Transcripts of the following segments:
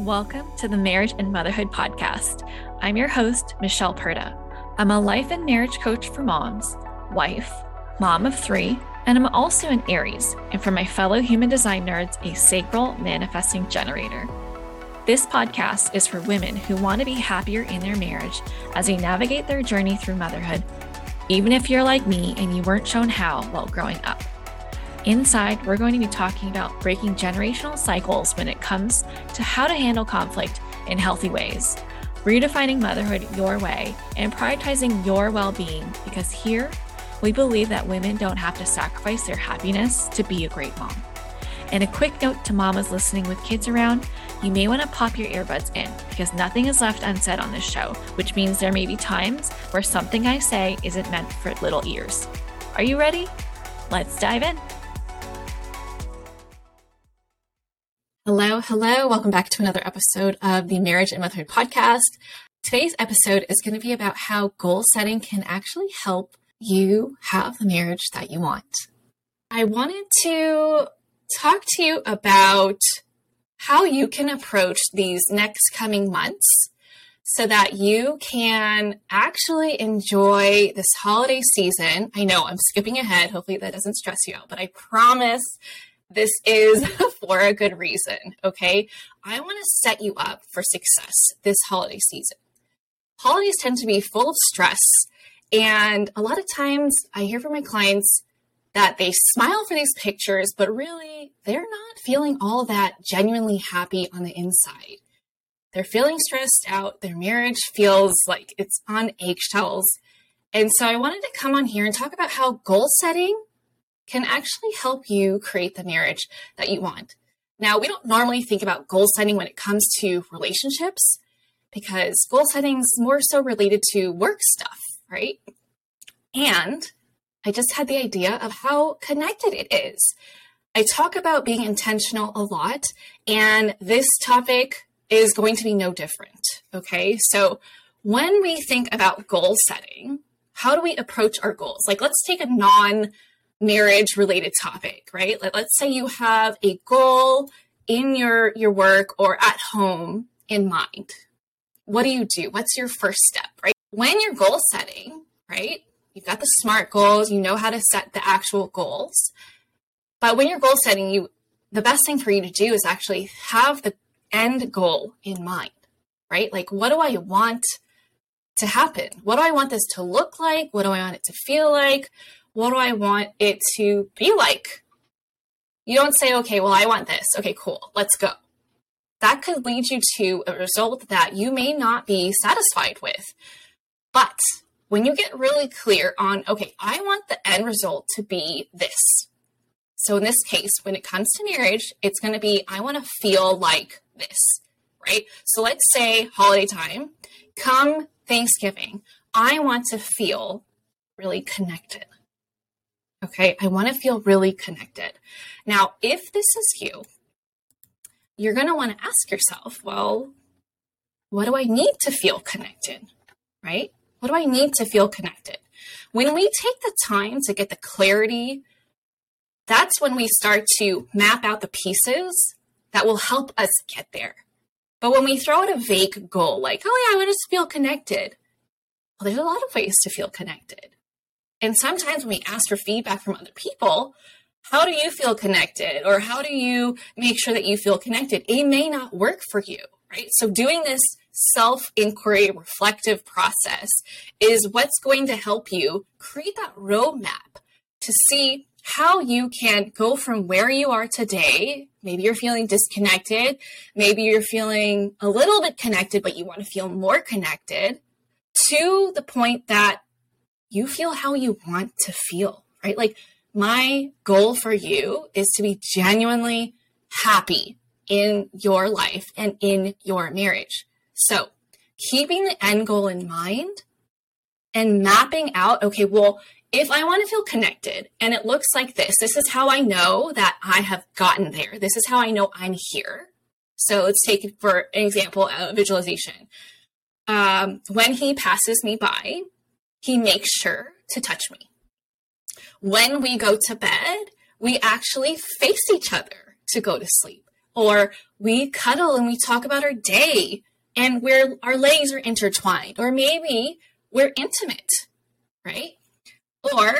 Welcome to the Marriage and Motherhood Podcast. I'm your host, Michelle Purta. I'm a life and marriage coach for moms, wife, mom of three, and I'm also an Aries, and for my fellow human design nerds, a sacral manifesting generator. This podcast is for women who want to be happier in their marriage as they navigate their journey through motherhood, even if you're like me and you weren't shown how while growing up. Inside, we're going to be talking about breaking generational cycles when it comes to how to handle conflict in healthy ways, redefining motherhood your way, and prioritizing your well being because here, we believe that women don't have to sacrifice their happiness to be a great mom. And a quick note to mamas listening with kids around you may want to pop your earbuds in because nothing is left unsaid on this show, which means there may be times where something I say isn't meant for little ears. Are you ready? Let's dive in. Hello, hello. Welcome back to another episode of the Marriage and Motherhood podcast. Today's episode is going to be about how goal setting can actually help you have the marriage that you want. I wanted to talk to you about how you can approach these next coming months so that you can actually enjoy this holiday season. I know I'm skipping ahead. Hopefully, that doesn't stress you out, but I promise this is for a good reason, okay? I want to set you up for success this holiday season. Holidays tend to be full of stress, and a lot of times I hear from my clients that they smile for these pictures, but really they're not feeling all that genuinely happy on the inside. They're feeling stressed out, their marriage feels like it's on eggshells. And so I wanted to come on here and talk about how goal setting can actually help you create the marriage that you want. Now, we don't normally think about goal setting when it comes to relationships because goal setting is more so related to work stuff, right? And I just had the idea of how connected it is. I talk about being intentional a lot, and this topic is going to be no different. Okay. So, when we think about goal setting, how do we approach our goals? Like, let's take a non marriage related topic, right? Like, let's say you have a goal in your, your work or at home in mind. What do you do? What's your first step, right? When you're goal setting, right? You've got the SMART goals, you know how to set the actual goals. But when you're goal setting, you the best thing for you to do is actually have the end goal in mind, right? Like what do I want to happen? What do I want this to look like? What do I want it to feel like? What do I want it to be like? You don't say, okay, well, I want this. Okay, cool, let's go. That could lead you to a result that you may not be satisfied with. But when you get really clear on, okay, I want the end result to be this. So in this case, when it comes to marriage, it's going to be, I want to feel like this, right? So let's say holiday time, come Thanksgiving, I want to feel really connected. Okay, I want to feel really connected. Now, if this is you, you're going to want to ask yourself, well, what do I need to feel connected? Right? What do I need to feel connected? When we take the time to get the clarity, that's when we start to map out the pieces that will help us get there. But when we throw out a vague goal, like, oh yeah, I want to feel connected, well, there's a lot of ways to feel connected. And sometimes when we ask for feedback from other people, how do you feel connected? Or how do you make sure that you feel connected? It may not work for you, right? So doing this self inquiry reflective process is what's going to help you create that roadmap to see how you can go from where you are today. Maybe you're feeling disconnected. Maybe you're feeling a little bit connected, but you want to feel more connected to the point that you feel how you want to feel, right? Like my goal for you is to be genuinely happy in your life and in your marriage. So, keeping the end goal in mind and mapping out, okay, well, if I want to feel connected and it looks like this, this is how I know that I have gotten there. This is how I know I'm here. So let's take for an example a visualization. Um, when he passes me by, he makes sure to touch me. When we go to bed, we actually face each other to go to sleep. Or we cuddle and we talk about our day and where our legs are intertwined, or maybe we're intimate, right? Or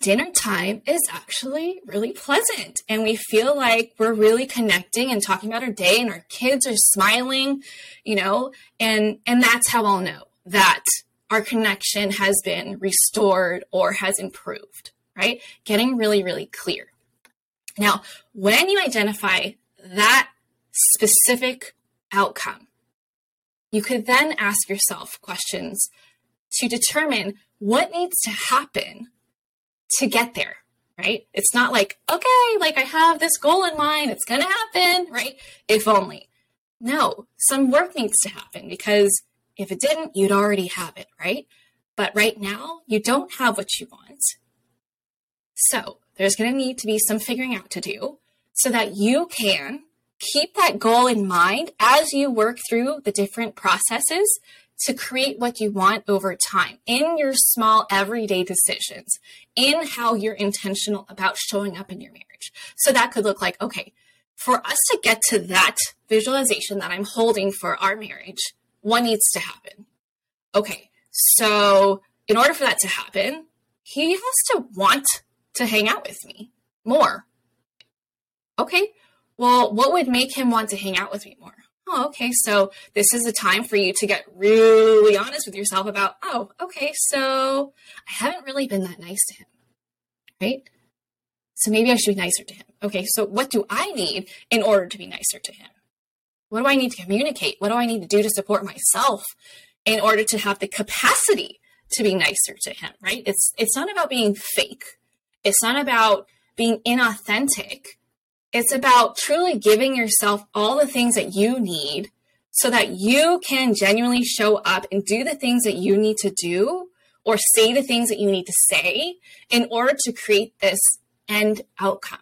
dinner time is actually really pleasant and we feel like we're really connecting and talking about our day and our kids are smiling, you know, and and that's how I'll know that our connection has been restored or has improved, right? Getting really really clear. Now, when you identify that specific outcome, you could then ask yourself questions to determine what needs to happen to get there, right? It's not like, okay, like I have this goal in mind, it's going to happen, right? If only. No, some work needs to happen because if it didn't, you'd already have it, right? But right now, you don't have what you want. So there's going to need to be some figuring out to do so that you can keep that goal in mind as you work through the different processes to create what you want over time in your small everyday decisions, in how you're intentional about showing up in your marriage. So that could look like, okay, for us to get to that visualization that I'm holding for our marriage, what needs to happen? Okay, so in order for that to happen, he has to want to hang out with me more. Okay, well, what would make him want to hang out with me more? oh, okay, so this is a time for you to get really honest with yourself about, oh, okay, so I haven't really been that nice to him, right? So maybe I should be nicer to him. Okay, so what do I need in order to be nicer to him? What do I need to communicate? What do I need to do to support myself in order to have the capacity to be nicer to him, right? It's it's not about being fake. It's not about being inauthentic it's about truly giving yourself all the things that you need so that you can genuinely show up and do the things that you need to do or say the things that you need to say in order to create this end outcome,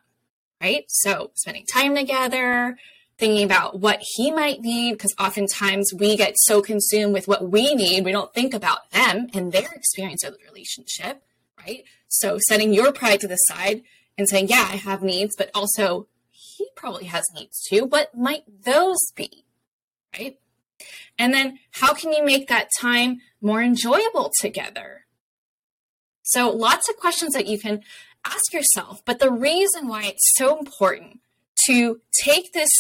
right? So, spending time together, thinking about what he might need, because oftentimes we get so consumed with what we need, we don't think about them and their experience of the relationship, right? So, setting your pride to the side and saying, Yeah, I have needs, but also he probably has needs too. What might those be? Right? And then how can you make that time more enjoyable together? So, lots of questions that you can ask yourself. But the reason why it's so important to take this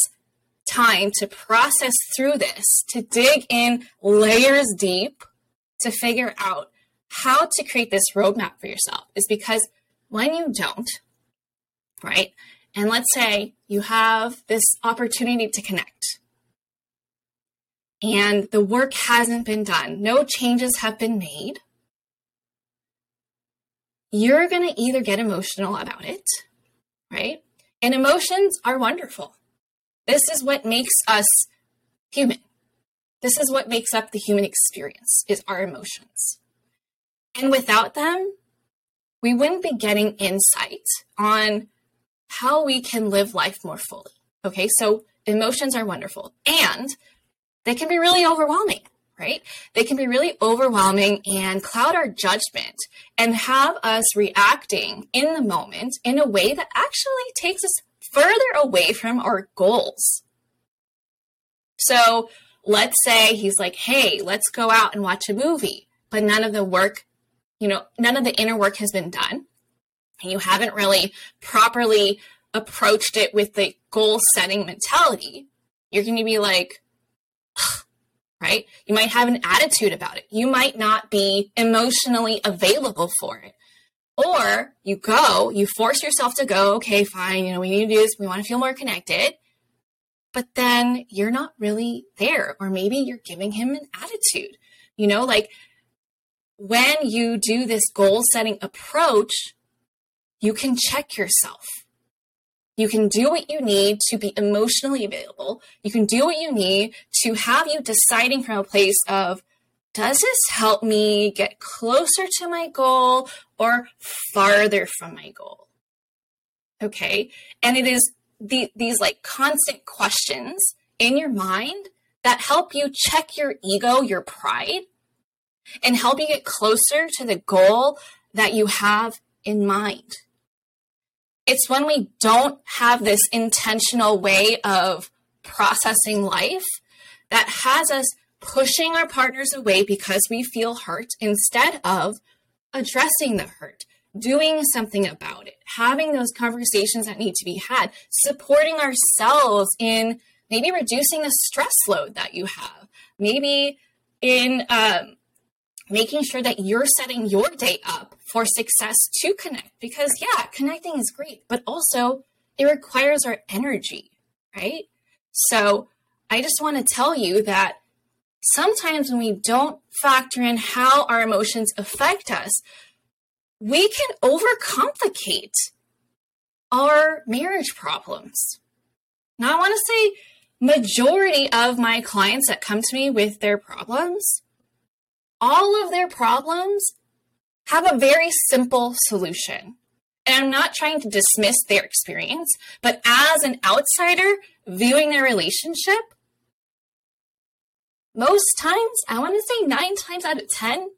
time to process through this, to dig in layers deep, to figure out how to create this roadmap for yourself is because when you don't, right, and let's say you have this opportunity to connect and the work hasn't been done, no changes have been made. You're going to either get emotional about it, right? And emotions are wonderful. This is what makes us human. This is what makes up the human experience is our emotions. And without them, we wouldn't be getting insight on how we can live life more fully. Okay, so emotions are wonderful and they can be really overwhelming, right? They can be really overwhelming and cloud our judgment and have us reacting in the moment in a way that actually takes us further away from our goals. So let's say he's like, hey, let's go out and watch a movie, but none of the work, you know, none of the inner work has been done and you haven't really properly approached it with the goal setting mentality, you're going to be like, right? You might have an attitude about it. You might not be emotionally available for it. Or you go, you force yourself to go, okay, fine, you know, we need to do this, we want to feel more connected. But then you're not really there. Or maybe you're giving him an attitude. You know, like when you do this goal setting approach, you can check yourself. You can do what you need to be emotionally available. You can do what you need to have you deciding from a place of, does this help me get closer to my goal or farther from my goal? Okay. And it is the, these like constant questions in your mind that help you check your ego, your pride, and help you get closer to the goal that you have in mind. It's when we don't have this intentional way of processing life that has us pushing our partners away because we feel hurt instead of addressing the hurt, doing something about it, having those conversations that need to be had, supporting ourselves in maybe reducing the stress load that you have, maybe in um, making sure that you're setting your day up for success to connect. Because, yeah, connecting is great, but also it requires our energy, right? So, I just want to tell you that sometimes when we don't factor in how our emotions affect us, we can overcomplicate our marriage problems. Now, I want to say, majority of my clients that come to me with their problems, all of their problems have a very simple solution. And I'm not trying to dismiss their experience, but as an outsider viewing their relationship, most times, I want to say nine times out of 10,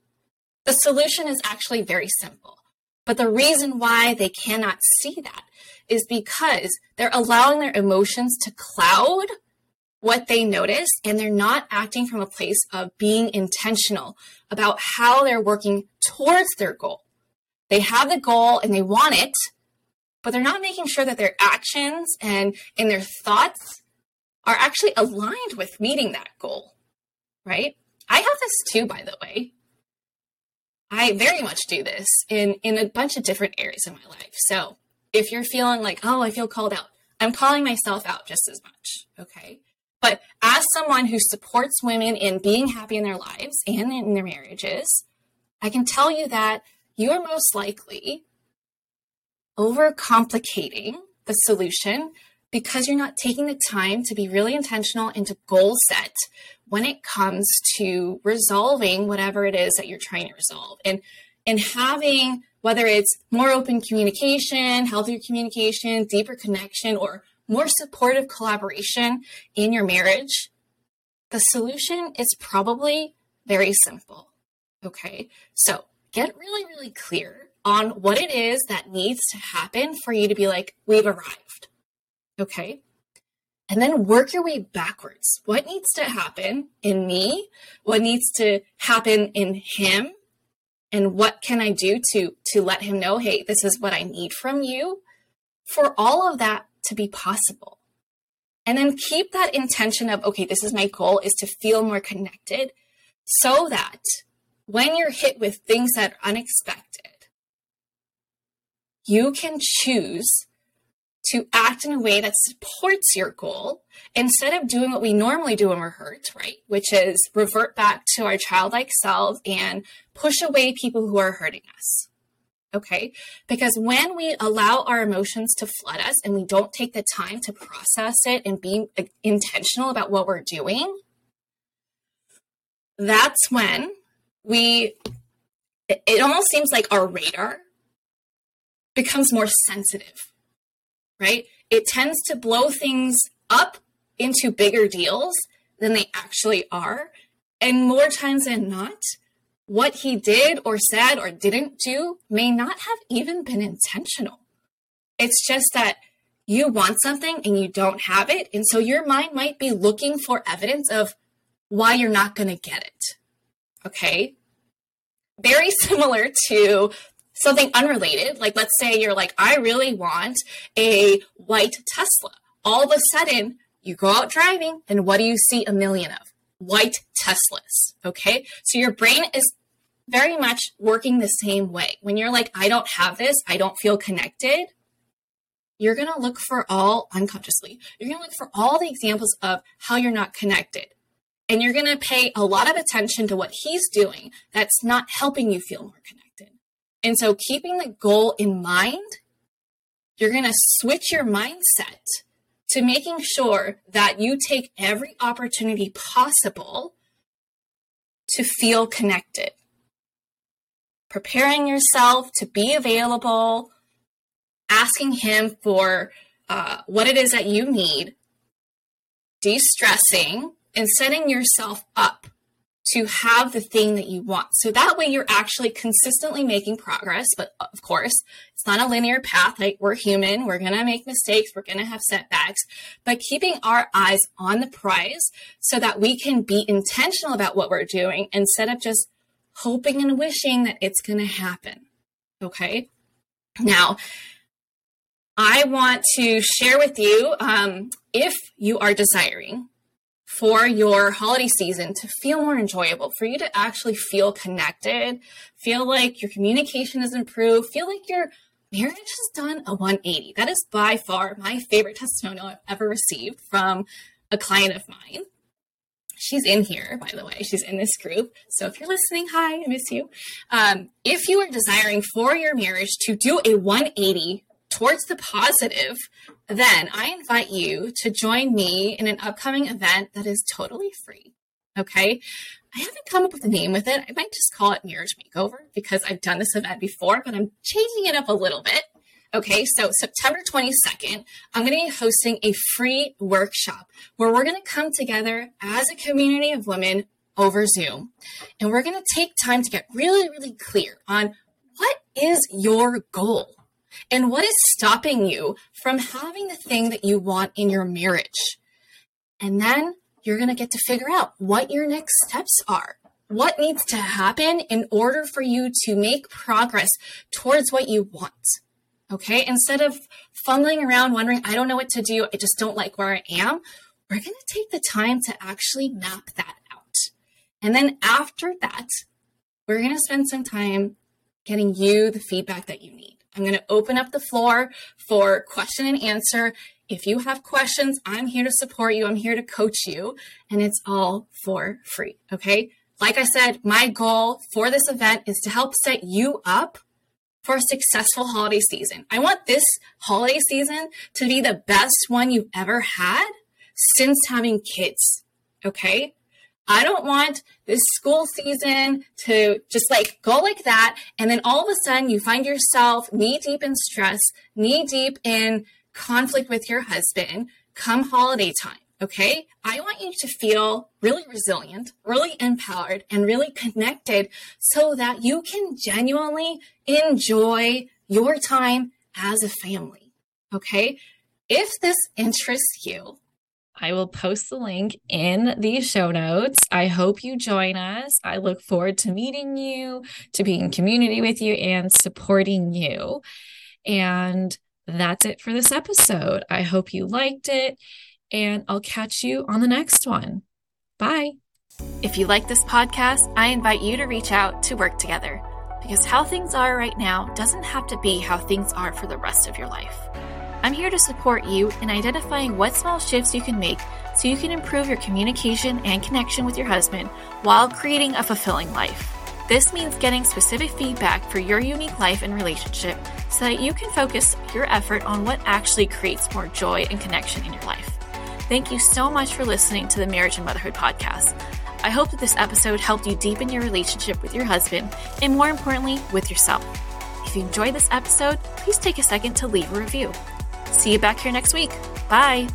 the solution is actually very simple. But the reason why they cannot see that is because they're allowing their emotions to cloud what they notice and they're not acting from a place of being intentional about how they're working towards their goal. They have the goal and they want it, but they're not making sure that their actions and in their thoughts are actually aligned with meeting that goal right? I have this too, by the way. I very much do this in in a bunch of different areas of my life. So if you're feeling like, oh, I feel called out, I'm calling myself out just as much. Okay. But as someone who supports women in being happy in their lives and in their marriages, I can tell you that you are most likely overcomplicating the solution because you're not taking the time to be really intentional and to goal set when it comes to resolving whatever it is that you're trying to resolve. And and having whether it's more open communication healthier communication deeper connection or more supportive collaboration in your marriage the solution is probably very simple okay? So get really really clear on what it is that needs to happen for you to be like we've arrived okay and then work your way backwards. What needs to happen in me? What needs to happen in him? And what can I do to to let him know, hey, this is what I need from you for all of that to be possible. And then keep that intention of, okay, this is my goal is to feel more connected so that when you're hit with things that are unexpected, you can choose to act in a way that supports your goal instead of doing what we normally do when we're hurt, right? Which is revert back to our childlike selves and push away people who are hurting us. Okay? Because when we allow our emotions to flood us and we don't take the time to process it and be intentional about what we're doing, that's when we, it almost seems like our radar becomes more sensitive right? It tends to blow things up into bigger deals than they actually are. And more times than not, what he did or said or didn't do may not have even been intentional. It's just that you want something and you don't have it. And so your mind might be looking for evidence of why you're not going to get it. Okay. Very similar to something unrelated, like let's say you're like, I really want a white Tesla. All of a sudden, you go out driving, and what do you see a million of? White Teslas. Okay. So your brain is very much working the same way. When you're like, I don't have this, I don't feel connected, you're going to look for all unconsciously, you're going to look for all the examples of how you're not connected. And you're going to pay a lot of attention to what he's doing that's not helping you feel more connected. And so, keeping the goal in mind, you're going to switch your mindset to making sure that you take every opportunity possible to feel connected. Preparing yourself to be available, asking Him for uh, what it is that you need, de stressing, and setting yourself up to have the thing that you want. So that way you're actually consistently making progress. But of course, it's not a linear path. Like we're human. We're going to make mistakes. We're going to have setbacks, but keeping our eyes on the prize so that we can be intentional about what we're doing instead of just hoping and wishing that it's going to happen. Okay. Now, I want to share with you um, if you are desiring for your holiday season to feel more enjoyable, for you to actually feel connected, feel like your communication is improved, feel like your marriage has done a 180. That is by far my favorite testimonial I've ever received from a client of mine. She's in here, by the way. She's in this group. So if you're listening, hi, I miss you. Um, if you are desiring for your marriage to do a 180 towards the positive, then I invite you to join me in an upcoming event that is totally free. Okay. I haven't come up with a name with it. I might just call it Marriage Makeover because I've done this event before, but I'm changing it up a little bit. Okay, so September 22nd, I'm going to be hosting a free workshop where we're going to come together as a community of women over Zoom. And we're going to take time to get really, really clear on what is your goal and what is stopping you from having the thing that you want in your marriage. And then you're going to get to figure out what your next steps are. What needs to happen in order for you to make progress towards what you want? Okay. Instead of fumbling around wondering, I don't know what to do. I just don't like where I am. We're going to take the time to actually map that out. And then after that, we're going to spend some time getting you the feedback that you need. I'm going to open up the floor for question and answer. If you have questions, I'm here to support you. I'm here to coach you, and it's all for free. Okay. Like I said, my goal for this event is to help set you up for a successful holiday season. I want this holiday season to be the best one you've ever had since having kids. Okay. I don't want this school season to just like go like that. And then all of a sudden you find yourself knee deep in stress, knee deep in conflict with your husband come holiday time. Okay. I want you to feel really resilient, really empowered, and really connected so that you can genuinely enjoy your time as a family. Okay. If this interests you, I will post the link in the show notes. I hope you join us. I look forward to meeting you, to being in community with you, and supporting you. And that's it for this episode. I hope you liked it, and I'll catch you on the next one. Bye. If you like this podcast, I invite you to reach out to work together because how things are right now doesn't have to be how things are for the rest of your life. I'm here to support you in identifying what small shifts you can make so you can improve your communication and connection with your husband while creating a fulfilling life. This means getting specific feedback for your unique life and relationship so that you can focus your effort on what actually creates more joy and connection in your life. Thank you so much for listening to the Marriage and Motherhood podcast. I hope that this episode helped you deepen your relationship with your husband and, more importantly, with yourself. If you enjoyed this episode, please take a second to leave a review. See you back here next week. Bye.